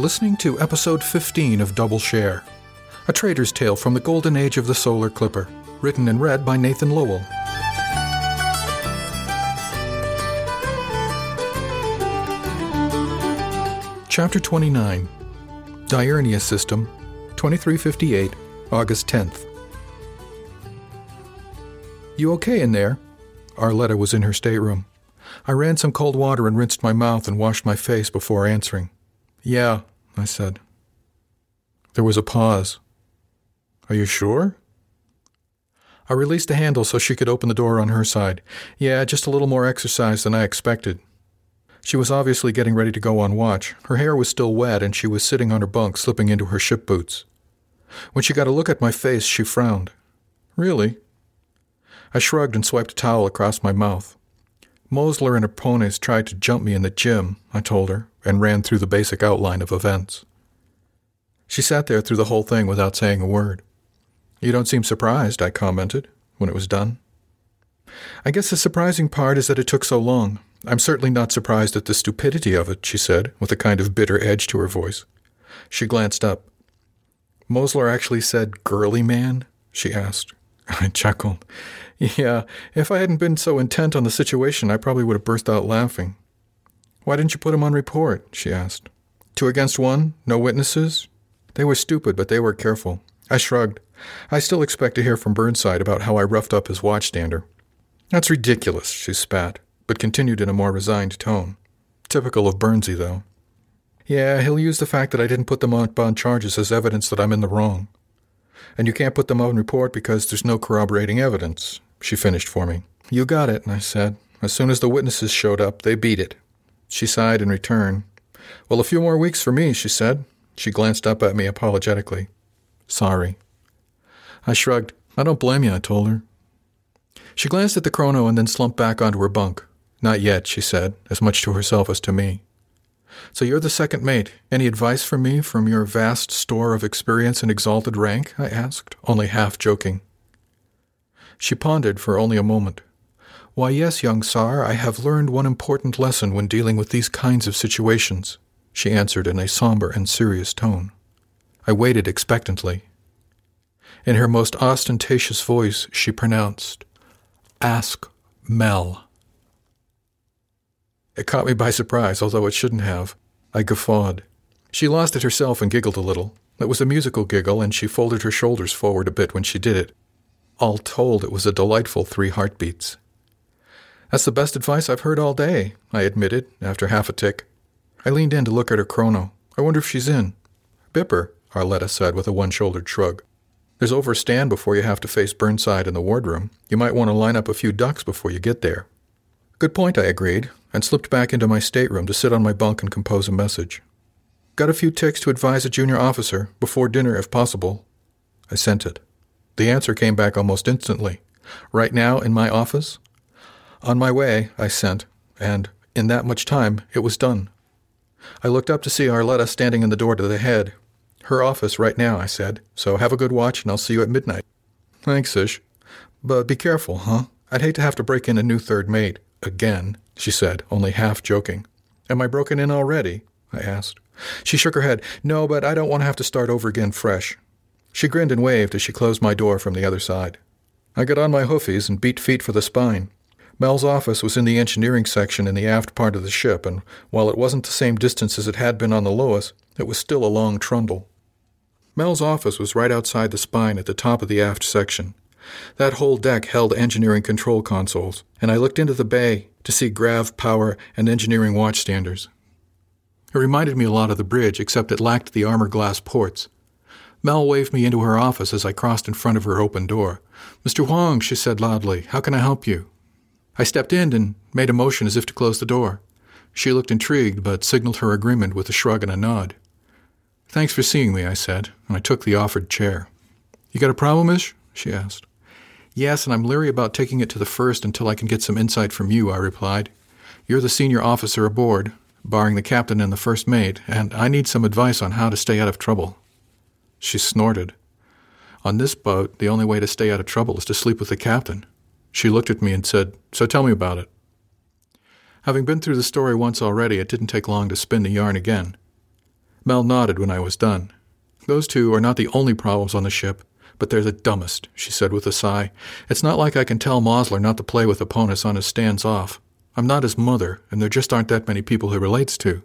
Listening to episode 15 of Double Share, a trader's tale from the golden age of the solar clipper, written and read by Nathan Lowell. Chapter 29 Diurnia System, 2358, August 10th. You okay in there? Arletta was in her stateroom. I ran some cold water and rinsed my mouth and washed my face before answering. Yeah, I said. There was a pause. Are you sure? I released the handle so she could open the door on her side. Yeah, just a little more exercise than I expected. She was obviously getting ready to go on watch. Her hair was still wet, and she was sitting on her bunk, slipping into her ship boots. When she got a look at my face, she frowned. Really? I shrugged and swiped a towel across my mouth. Mosler and Aponis tried to jump me in the gym, I told her, and ran through the basic outline of events. She sat there through the whole thing without saying a word. You don't seem surprised, I commented, when it was done. I guess the surprising part is that it took so long. I'm certainly not surprised at the stupidity of it, she said, with a kind of bitter edge to her voice. She glanced up. Mosler actually said, girly man? she asked. I chuckled. Yeah, if I hadn't been so intent on the situation, I probably would have burst out laughing. Why didn't you put him on report? she asked. Two against one? No witnesses? They were stupid, but they were careful. I shrugged. I still expect to hear from Burnside about how I roughed up his watchstander. That's ridiculous, she spat, but continued in a more resigned tone. Typical of Burnsy, though. Yeah, he'll use the fact that I didn't put them up on charges as evidence that I'm in the wrong. And you can't put them on report because there's no corroborating evidence, she finished for me. You got it, I said. As soon as the witnesses showed up, they beat it. She sighed in return. Well, a few more weeks for me, she said. She glanced up at me apologetically. Sorry. I shrugged. I don't blame you, I told her. She glanced at the chrono and then slumped back onto her bunk. Not yet, she said, as much to herself as to me. So you're the second mate. Any advice for me from your vast store of experience and exalted rank? I asked, only half joking. She pondered for only a moment. Why, yes, young Sar, I have learned one important lesson when dealing with these kinds of situations, she answered in a somber and serious tone. I waited expectantly. In her most ostentatious voice, she pronounced, Ask Mel. It caught me by surprise, although it shouldn't have. I guffawed. She lost it herself and giggled a little. It was a musical giggle, and she folded her shoulders forward a bit when she did it. All told, it was a delightful three heartbeats. That's the best advice I've heard all day, I admitted, after half a tick. I leaned in to look at her chrono. I wonder if she's in. Bipper, Arletta said with a one shouldered shrug. There's over a stand before you have to face Burnside in the wardroom. You might want to line up a few ducks before you get there. Good point, I agreed, and slipped back into my stateroom to sit on my bunk and compose a message. Got a few ticks to advise a junior officer, before dinner if possible. I sent it. The answer came back almost instantly. Right now, in my office? On my way, I sent, and in that much time, it was done. I looked up to see Arletta standing in the door to the head. Her office right now, I said, so have a good watch and I'll see you at midnight. Thanks, Ish. But be careful, huh? I'd hate to have to break in a new third mate. Again, she said, only half joking. Am I broken in already? I asked. She shook her head. No, but I don't want to have to start over again fresh. She grinned and waved as she closed my door from the other side. I got on my hoofies and beat feet for the spine. Mel's office was in the engineering section in the aft part of the ship, and while it wasn't the same distance as it had been on the Lois, it was still a long trundle. Mel's office was right outside the spine at the top of the aft section. That whole deck held engineering control consoles, and I looked into the bay to see grav, power, and engineering watchstanders. It reminded me a lot of the bridge, except it lacked the armor glass ports. Mel waved me into her office as I crossed in front of her open door. Mr. Wang, she said loudly, how can I help you? I stepped in and made a motion as if to close the door. She looked intrigued, but signaled her agreement with a shrug and a nod. Thanks for seeing me, I said, and I took the offered chair. You got a problem, Ish? she asked. Yes, and I'm leery about taking it to the first until I can get some insight from you, I replied. You're the senior officer aboard, barring the captain and the first mate, and I need some advice on how to stay out of trouble. She snorted. On this boat, the only way to stay out of trouble is to sleep with the captain. She looked at me and said, So tell me about it. Having been through the story once already, it didn't take long to spin the yarn again. Mel nodded when I was done. Those two are not the only problems on the ship, but they're the dumbest, she said with a sigh. It's not like I can tell Mosler not to play with opponents on his stands off. I'm not his mother, and there just aren't that many people he relates to.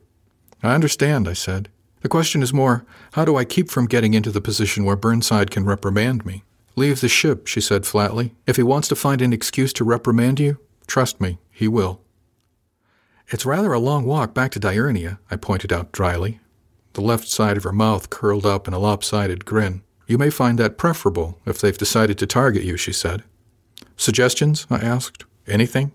I understand, I said. The question is more, how do I keep from getting into the position where Burnside can reprimand me? Leave the ship, she said flatly. If he wants to find an excuse to reprimand you, trust me, he will. It's rather a long walk back to Diurnia, I pointed out dryly. The left side of her mouth curled up in a lopsided grin. You may find that preferable if they've decided to target you, she said. Suggestions? I asked. Anything?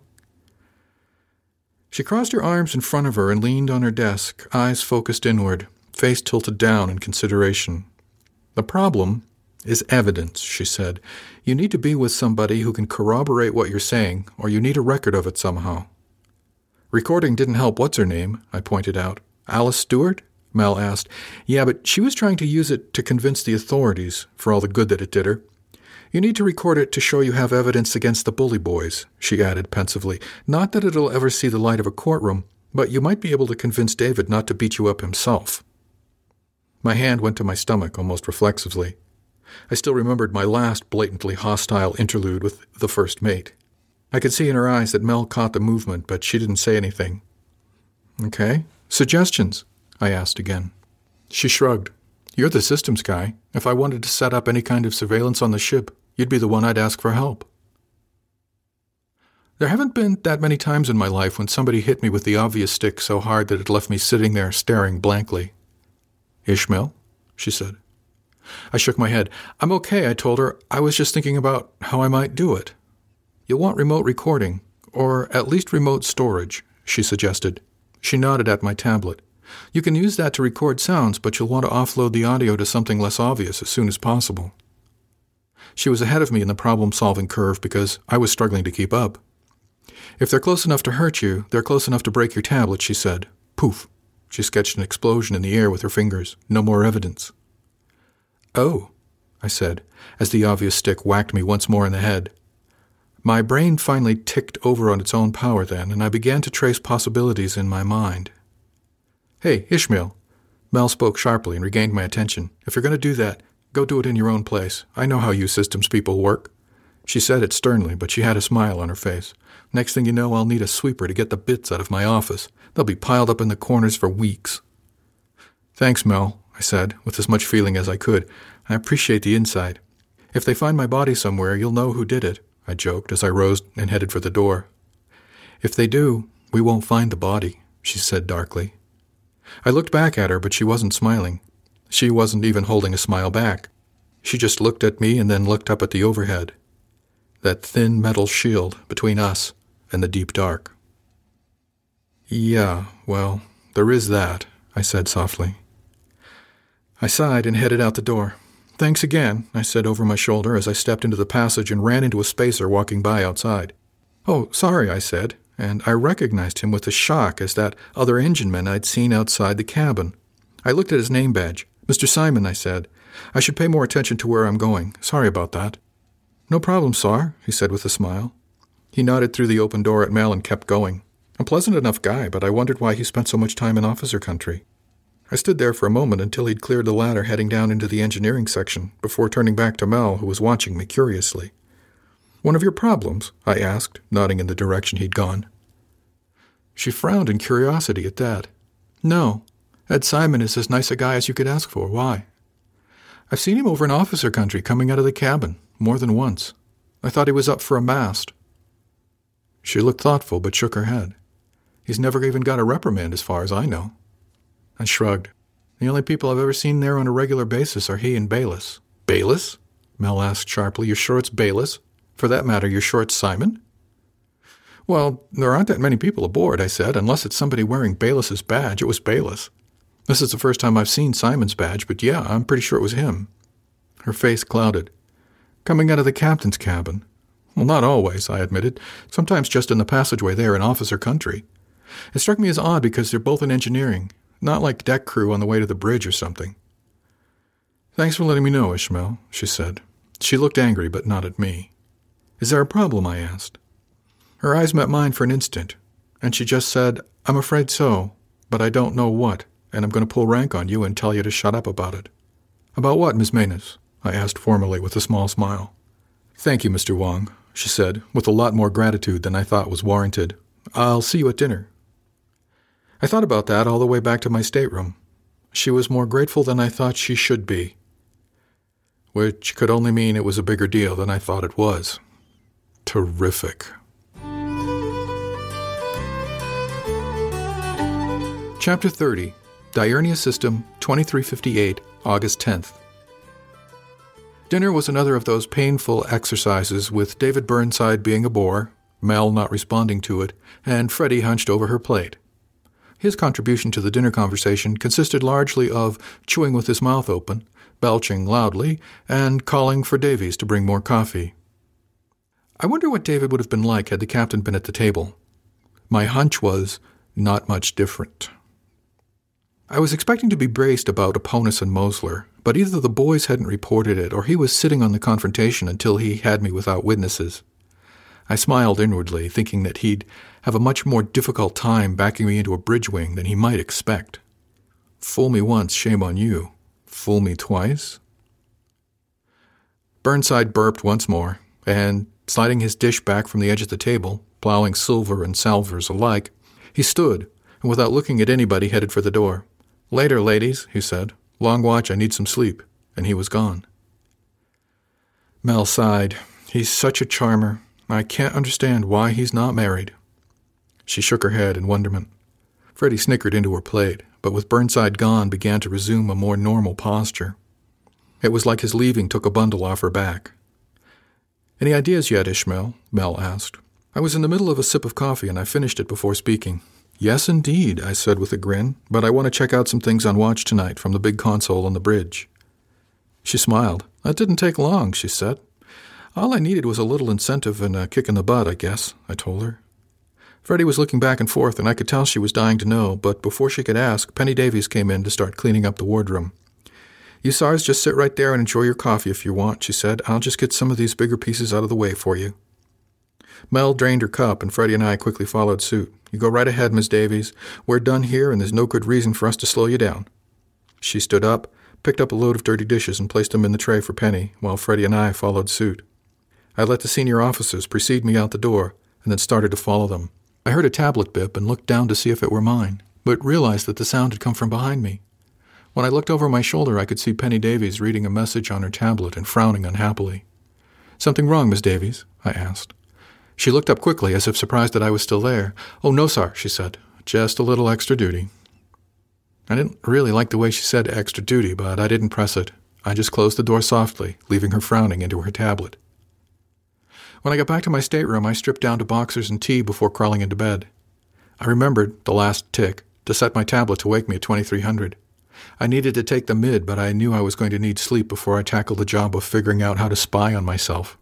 She crossed her arms in front of her and leaned on her desk, eyes focused inward, face tilted down in consideration. The problem is evidence, she said. You need to be with somebody who can corroborate what you're saying, or you need a record of it somehow. Recording didn't help what's her name, I pointed out. Alice Stewart? Mel asked. Yeah, but she was trying to use it to convince the authorities, for all the good that it did her. You need to record it to show you have evidence against the bully boys, she added pensively. Not that it'll ever see the light of a courtroom, but you might be able to convince David not to beat you up himself. My hand went to my stomach almost reflexively. I still remembered my last blatantly hostile interlude with the first mate. I could see in her eyes that Mel caught the movement, but she didn't say anything. Okay. Suggestions? I asked again. She shrugged. You're the systems guy. If I wanted to set up any kind of surveillance on the ship, you'd be the one I'd ask for help. There haven't been that many times in my life when somebody hit me with the obvious stick so hard that it left me sitting there staring blankly. Ishmael? she said. I shook my head. I'm okay, I told her. I was just thinking about how I might do it. You'll want remote recording, or at least remote storage, she suggested. She nodded at my tablet. You can use that to record sounds, but you'll want to offload the audio to something less obvious as soon as possible. She was ahead of me in the problem solving curve because I was struggling to keep up. If they're close enough to hurt you, they're close enough to break your tablet, she said. Poof. She sketched an explosion in the air with her fingers. No more evidence. Oh, I said, as the obvious stick whacked me once more in the head. My brain finally ticked over on its own power then, and I began to trace possibilities in my mind. Hey, Ishmael. Mel spoke sharply and regained my attention. If you're going to do that, go do it in your own place. I know how you systems people work. She said it sternly, but she had a smile on her face. Next thing you know, I'll need a sweeper to get the bits out of my office. They'll be piled up in the corners for weeks. Thanks, Mel, I said, with as much feeling as I could. I appreciate the insight. If they find my body somewhere, you'll know who did it, I joked as I rose and headed for the door. If they do, we won't find the body, she said darkly. I looked back at her, but she wasn't smiling. She wasn't even holding a smile back. She just looked at me and then looked up at the overhead. That thin metal shield between us and the deep dark. Yeah, well, there is that, I said softly. I sighed and headed out the door. Thanks again, I said over my shoulder as I stepped into the passage and ran into a spacer walking by outside. Oh, sorry, I said, and I recognized him with a shock as that other engineman I'd seen outside the cabin. I looked at his name badge. Mr. Simon, I said. I should pay more attention to where I'm going. Sorry about that. No problem, sir, he said with a smile. He nodded through the open door at Mel and kept going. A pleasant enough guy, but I wondered why he spent so much time in officer country. I stood there for a moment until he'd cleared the ladder heading down into the engineering section before turning back to Mel, who was watching me curiously. One of your problems? I asked, nodding in the direction he'd gone. She frowned in curiosity at that. No, Ed Simon is as nice a guy as you could ask for. Why? I've seen him over in officer country coming out of the cabin, more than once. I thought he was up for a mast. She looked thoughtful but shook her head. He's never even got a reprimand as far as I know. I shrugged. The only people I've ever seen there on a regular basis are he and Bayless. Bayless? Mel asked sharply. You're sure it's Bayless? For that matter, you're sure it's Simon? Well, there aren't that many people aboard, I said, unless it's somebody wearing Bayless's badge. It was Bayless. This is the first time I've seen Simon's badge, but yeah, I'm pretty sure it was him. Her face clouded. Coming out of the captain's cabin. Well, not always, I admitted. Sometimes just in the passageway there in officer country. It struck me as odd because they're both in engineering, not like deck crew on the way to the bridge or something. Thanks for letting me know, Ishmael, she said. She looked angry, but not at me. Is there a problem? I asked. Her eyes met mine for an instant, and she just said, I'm afraid so, but I don't know what. and I'm going to pull rank on you and tell you to shut up about it. About what, Miss Maynes? I asked formally with a small smile. Thank you, Mr. Wang, she said, with a lot more gratitude than I thought was warranted. I'll see you at dinner. I thought about that all the way back to my stateroom. She was more grateful than I thought she should be, which could only mean it was a bigger deal than I thought it was. Terrific. Chapter 30 Diurnia System 2358, August 10th. Dinner was another of those painful exercises with David Burnside being a bore, Mel not responding to it, and Freddie hunched over her plate. His contribution to the dinner conversation consisted largely of chewing with his mouth open, belching loudly, and calling for Davies to bring more coffee. I wonder what David would have been like had the captain been at the table. My hunch was not much different. I was expecting to be braced about Aponis and Mosler, but either the boys hadn't reported it or he was sitting on the confrontation until he had me without witnesses. I smiled inwardly, thinking that he'd have a much more difficult time backing me into a bridge wing than he might expect. Fool me once, shame on you. Fool me twice? Burnside burped once more, and, sliding his dish back from the edge of the table, plowing silver and salvers alike, he stood, and without looking at anybody headed for the door. Later, ladies, he said. Long watch, I need some sleep. And he was gone. Mel sighed. He's such a charmer. I can't understand why he's not married. She shook her head in wonderment. Freddie snickered into her plate, but with Burnside gone began to resume a more normal posture. It was like his leaving took a bundle off her back. Any ideas yet, Ishmael? Mel asked. I was in the middle of a sip of coffee and I finished it before speaking. Yes, indeed, I said with a grin, but I want to check out some things on watch tonight from the big console on the bridge. She smiled. That didn't take long, she said. All I needed was a little incentive and a kick in the butt, I guess, I told her. Freddie was looking back and forth, and I could tell she was dying to know, but before she could ask, Penny Davies came in to start cleaning up the wardroom. You SARS just sit right there and enjoy your coffee if you want, she said. I'll just get some of these bigger pieces out of the way for you. Mel drained her cup, and Freddie and I quickly followed suit. You go right ahead, Miss Davies. We're done here, and there's no good reason for us to slow you down. She stood up, picked up a load of dirty dishes, and placed them in the tray for Penny, while Freddie and I followed suit. I let the senior officers precede me out the door, and then started to follow them. I heard a tablet bip and looked down to see if it were mine, but realized that the sound had come from behind me. When I looked over my shoulder, I could see Penny Davies reading a message on her tablet and frowning unhappily. Something wrong, Miss Davies? I asked. She looked up quickly, as if surprised that I was still there. Oh, no, sir, she said. Just a little extra duty. I didn't really like the way she said extra duty, but I didn't press it. I just closed the door softly, leaving her frowning into her tablet. When I got back to my stateroom, I stripped down to boxers and tee before crawling into bed. I remembered, the last tick, to set my tablet to wake me at 2300. I needed to take the mid, but I knew I was going to need sleep before I tackled the job of figuring out how to spy on myself.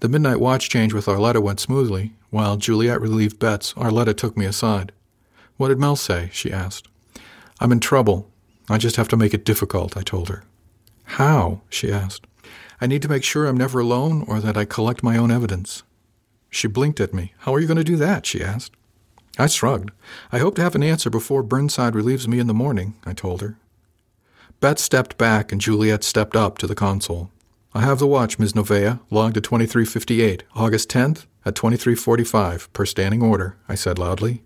The midnight watch change with Arletta went smoothly. While Juliet relieved bets, Arletta took me aside. What did Mel say? she asked. I'm in trouble. I just have to make it difficult, I told her. How? she asked. I need to make sure I'm never alone or that I collect my own evidence. She blinked at me. How are you going to do that? she asked. I shrugged. I hope to have an answer before Burnside relieves me in the morning, I told her. Bet stepped back and Juliet stepped up to the console. I have the watch, Ms. Novea, logged at 2358, August 10th at 2345, per standing order, I said loudly.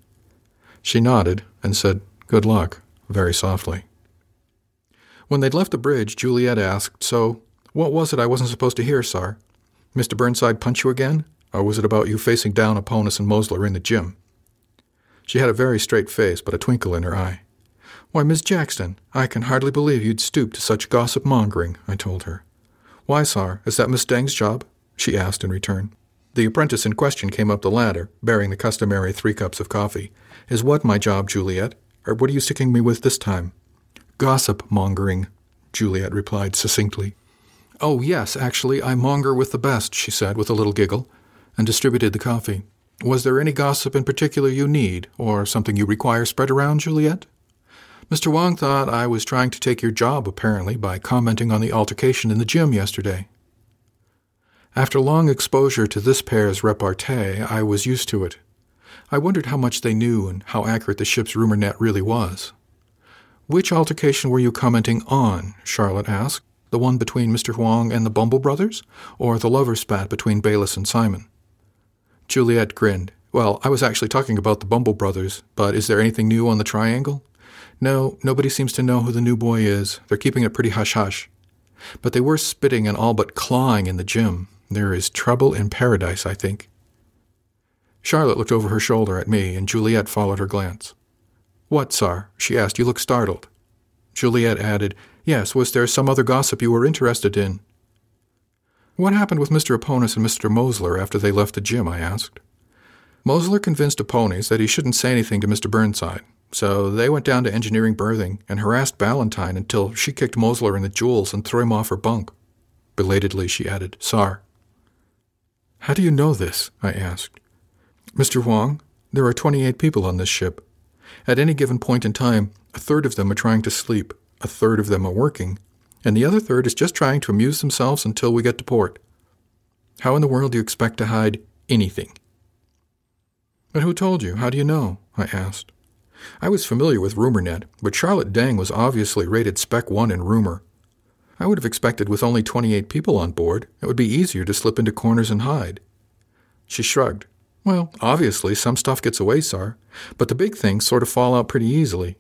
She nodded and said, Good luck, very softly. When they'd left the bridge, Juliet asked, So, what was it I wasn't supposed to hear, sir? Mr. Burnside punch you again? Or was it about you facing down Aponis and Mosler in the gym? She had a very straight face, but a twinkle in her eye. Why, Miss Jackson, I can hardly believe you'd stoop to such gossip mongering, I told her. Why, sir, is that Miss Deng's job? she asked in return. The apprentice in question came up the ladder, bearing the customary three cups of coffee. Is what my job, Juliet? Or what are you sticking me with this time? Gossip mongering, Juliet replied succinctly. Oh, yes, actually, I monger with the best, she said with a little giggle, and distributed the coffee. Was there any gossip in particular you need, or something you require spread around, Juliet? Mr. Wang thought I was trying to take your job, apparently, by commenting on the altercation in the gym yesterday. After long exposure to this pair's repartee, I was used to it. I wondered how much they knew and how accurate the ship's rumor net really was. Which altercation were you commenting on? Charlotte asked. The one between Mr. Wang and the Bumble brothers, or the lover spat between Bayliss and Simon? Juliet grinned. Well, I was actually talking about the Bumble brothers, but is there anything new on the triangle? No, nobody seems to know who the new boy is. They're keeping it pretty hush hush. But they were spitting and all but clawing in the gym. There is trouble in paradise, I think. Charlotte looked over her shoulder at me, and Juliet followed her glance. What, Sar? she asked. You look startled. Juliet added, Yes, was there some other gossip you were interested in? What happened with Mr. Aponis and Mr. Mosler after they left the gym? I asked. Mosler convinced Aponis that he shouldn't say anything to Mr. Burnside, so they went down to engineering berthing and harassed Ballantyne until she kicked Mosler in the jewels and threw him off her bunk. Belatedly, she added, Sar. How do you know this? I asked. Mr. Wang, there are 28 people on this ship. At any given point in time, a third of them are trying to sleep, a third of them are working, and the other third is just trying to amuse themselves until we get to port. How in the world do you expect to hide anything? But who told you? How do you know? I asked. I was familiar with RumorNet, but Charlotte Deng was obviously rated Spec 1 in rumor. I would have expected with only 28 people on board, it would be easier to slip into corners and hide. She shrugged. Well, obviously, some stuff gets away, Sar, but the big things sort of fall out pretty easily.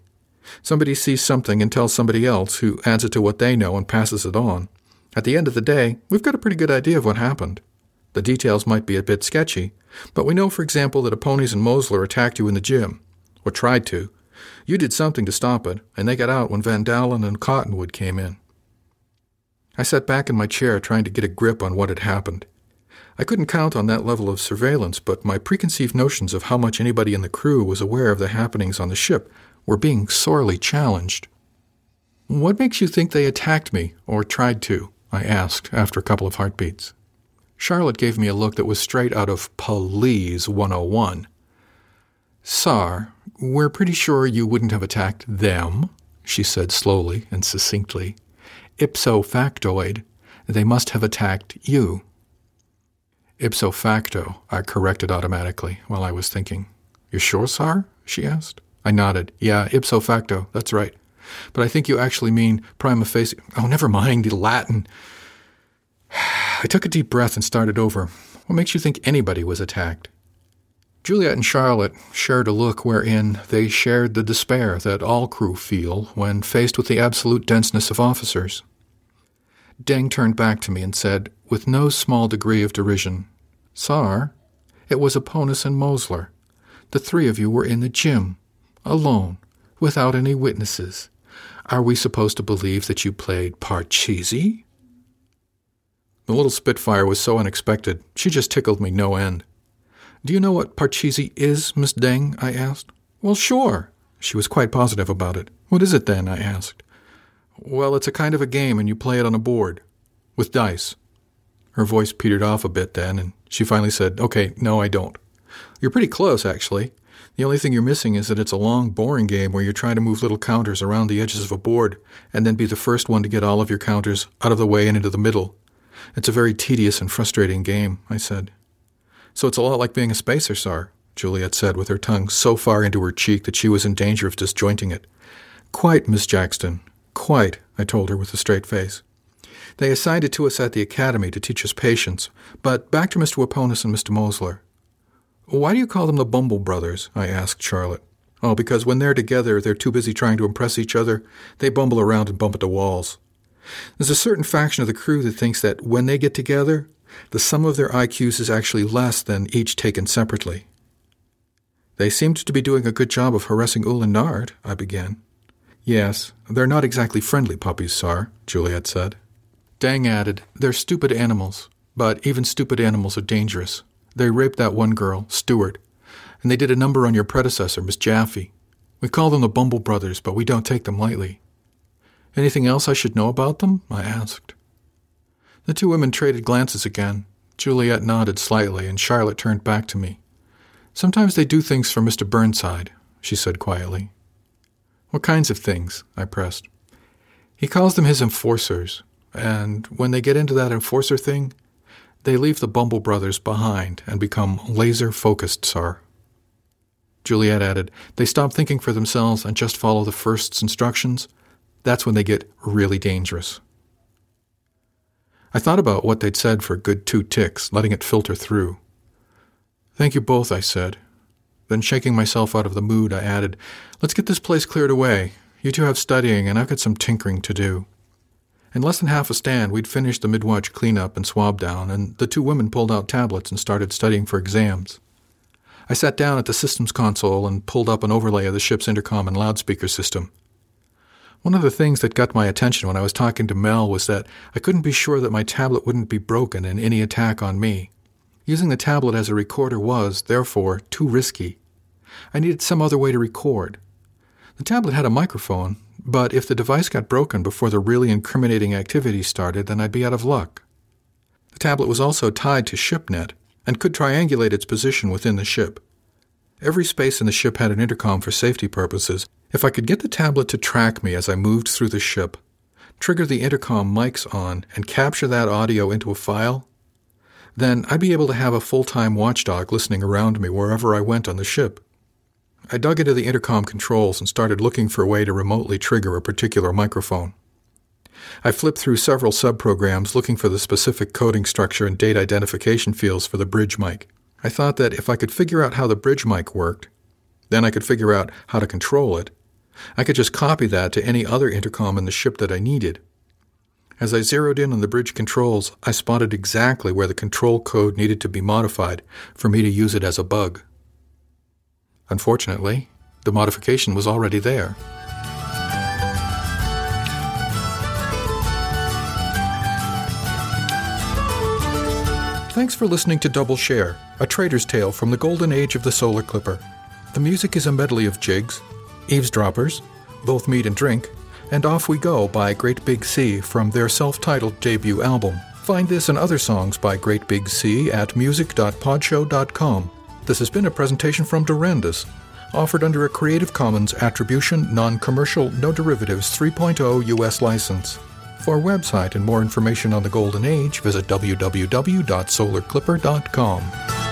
Somebody sees something and tells somebody else, who adds it to what they know and passes it on. At the end of the day, we've got a pretty good idea of what happened. The details might be a bit sketchy, but we know, for example, that Aponis and Mosler attacked you in the gym, or tried to. You did something to stop it, and they got out when Van Dalen and Cottonwood came in. I sat back in my chair trying to get a grip on what had happened. I couldn't count on that level of surveillance, but my preconceived notions of how much anybody in the crew was aware of the happenings on the ship were being sorely challenged. What makes you think they attacked me, or tried to? I asked after a couple of heartbeats. Charlotte gave me a look that was straight out of Police 101. Sar, we're pretty sure you wouldn't have attacked them, she said slowly and succinctly. Ipso factoid, they must have attacked you. Ipso facto, I corrected automatically while I was thinking. You sure, Sar? she asked. I nodded. Yeah, ipso facto, that's right. But I think you actually mean prima facie. Oh, never mind the Latin. I took a deep breath and started over. What makes you think anybody was attacked? Juliet and Charlotte shared a look wherein they shared the despair that all crew feel when faced with the absolute denseness of officers. Deng turned back to me and said, with no small degree of derision, Sar, it was Aponis and Mosler. The three of you were in the gym, alone, without any witnesses. Are we supposed to believe that you played Parcheesi? The little Spitfire was so unexpected, she just tickled me no end. Do you know what Parcheesi is, Miss Deng? I asked. Well, sure. She was quite positive about it. What is it then? I asked. Well, it's a kind of a game, and you play it on a board. With dice. Her voice petered off a bit then, and she finally said, Okay, no, I don't. You're pretty close, actually. The only thing you're missing is that it's a long, boring game where you're trying to move little counters around the edges of a board and then be the first one to get all of your counters out of the way and into the middle. It's a very tedious and frustrating game, I said. So it's a lot like being a spacer, Sar, Juliet said with her tongue so far into her cheek that she was in danger of disjointing it. Quite, Miss Jackson. Quite, I told her with a straight face. They assigned it to us at the academy to teach us patience. But back to Mr. Aponis and Mr. Mosler. Why do you call them the Bumble Brothers? I asked Charlotte. Oh, because when they're together, they're too busy trying to impress each other. They bumble around and bump into walls. There's a certain faction of the crew that thinks that when they get together, the sum of their IQs is actually less than each taken separately. They seemed to be doing a good job of harassing Ulan Nard, I began. Yes, they're not exactly friendly puppies, Sar, Juliet said. Deng added, They're stupid animals, but even stupid animals are dangerous. They raped that one girl, Stewart, and they did a number on your predecessor, Miss Jaffe. We call them the Bumble Brothers, but we don't take them lightly. Anything else I should know about them? I asked. The two women traded glances again. Juliet nodded slightly, and Charlotte turned back to me. Sometimes they do things for Mr. Burnside, she said quietly. What kinds of things? I pressed. He calls them his enforcers, and when they get into that enforcer thing, they leave the Bumble brothers behind and become laser focused, sir. Juliet added, they stop thinking for themselves and just follow the first's instructions. That's when they get really dangerous. I thought about what they'd said for a good two ticks, letting it filter through. Thank you both, I said. Then, shaking myself out of the mood, I added, Let's get this place cleared away. You two have studying, and I've got some tinkering to do. In less than half a stand, we'd finished the midwatch cleanup and swab down, and the two women pulled out tablets and started studying for exams. I sat down at the systems console and pulled up an overlay of the ship's intercom and loudspeaker system. One of the things that got my attention when I was talking to Mel was that I couldn't be sure that my tablet wouldn't be broken in any attack on me. Using the tablet as a recorder was, therefore, too risky. I needed some other way to record. The tablet had a microphone, but if the device got broken before the really incriminating activity started, then I'd be out of luck. The tablet was also tied to ShipNet and could triangulate its position within the ship. Every space in the ship had an intercom for safety purposes. If I could get the tablet to track me as I moved through the ship, trigger the intercom mics on, and capture that audio into a file, then I'd be able to have a full time watchdog listening around me wherever I went on the ship. I dug into the intercom controls and started looking for a way to remotely trigger a particular microphone. I flipped through several subprograms looking for the specific coding structure and date identification fields for the bridge mic. I thought that if I could figure out how the bridge mic worked, then I could figure out how to control it. I could just copy that to any other intercom in the ship that I needed. As I zeroed in on the bridge controls, I spotted exactly where the control code needed to be modified for me to use it as a bug. Unfortunately, the modification was already there. Thanks for listening to Double Share, a trader's tale from the golden age of the solar clipper. The music is a medley of jigs, eavesdroppers, both meat and drink, and Off We Go by Great Big Sea from their self titled debut album. Find this and other songs by Great Big Sea at music.podshow.com. This has been a presentation from Durandus, offered under a Creative Commons Attribution, Non Commercial, No Derivatives 3.0 U.S. license. For our website and more information on the Golden Age, visit www.solarclipper.com.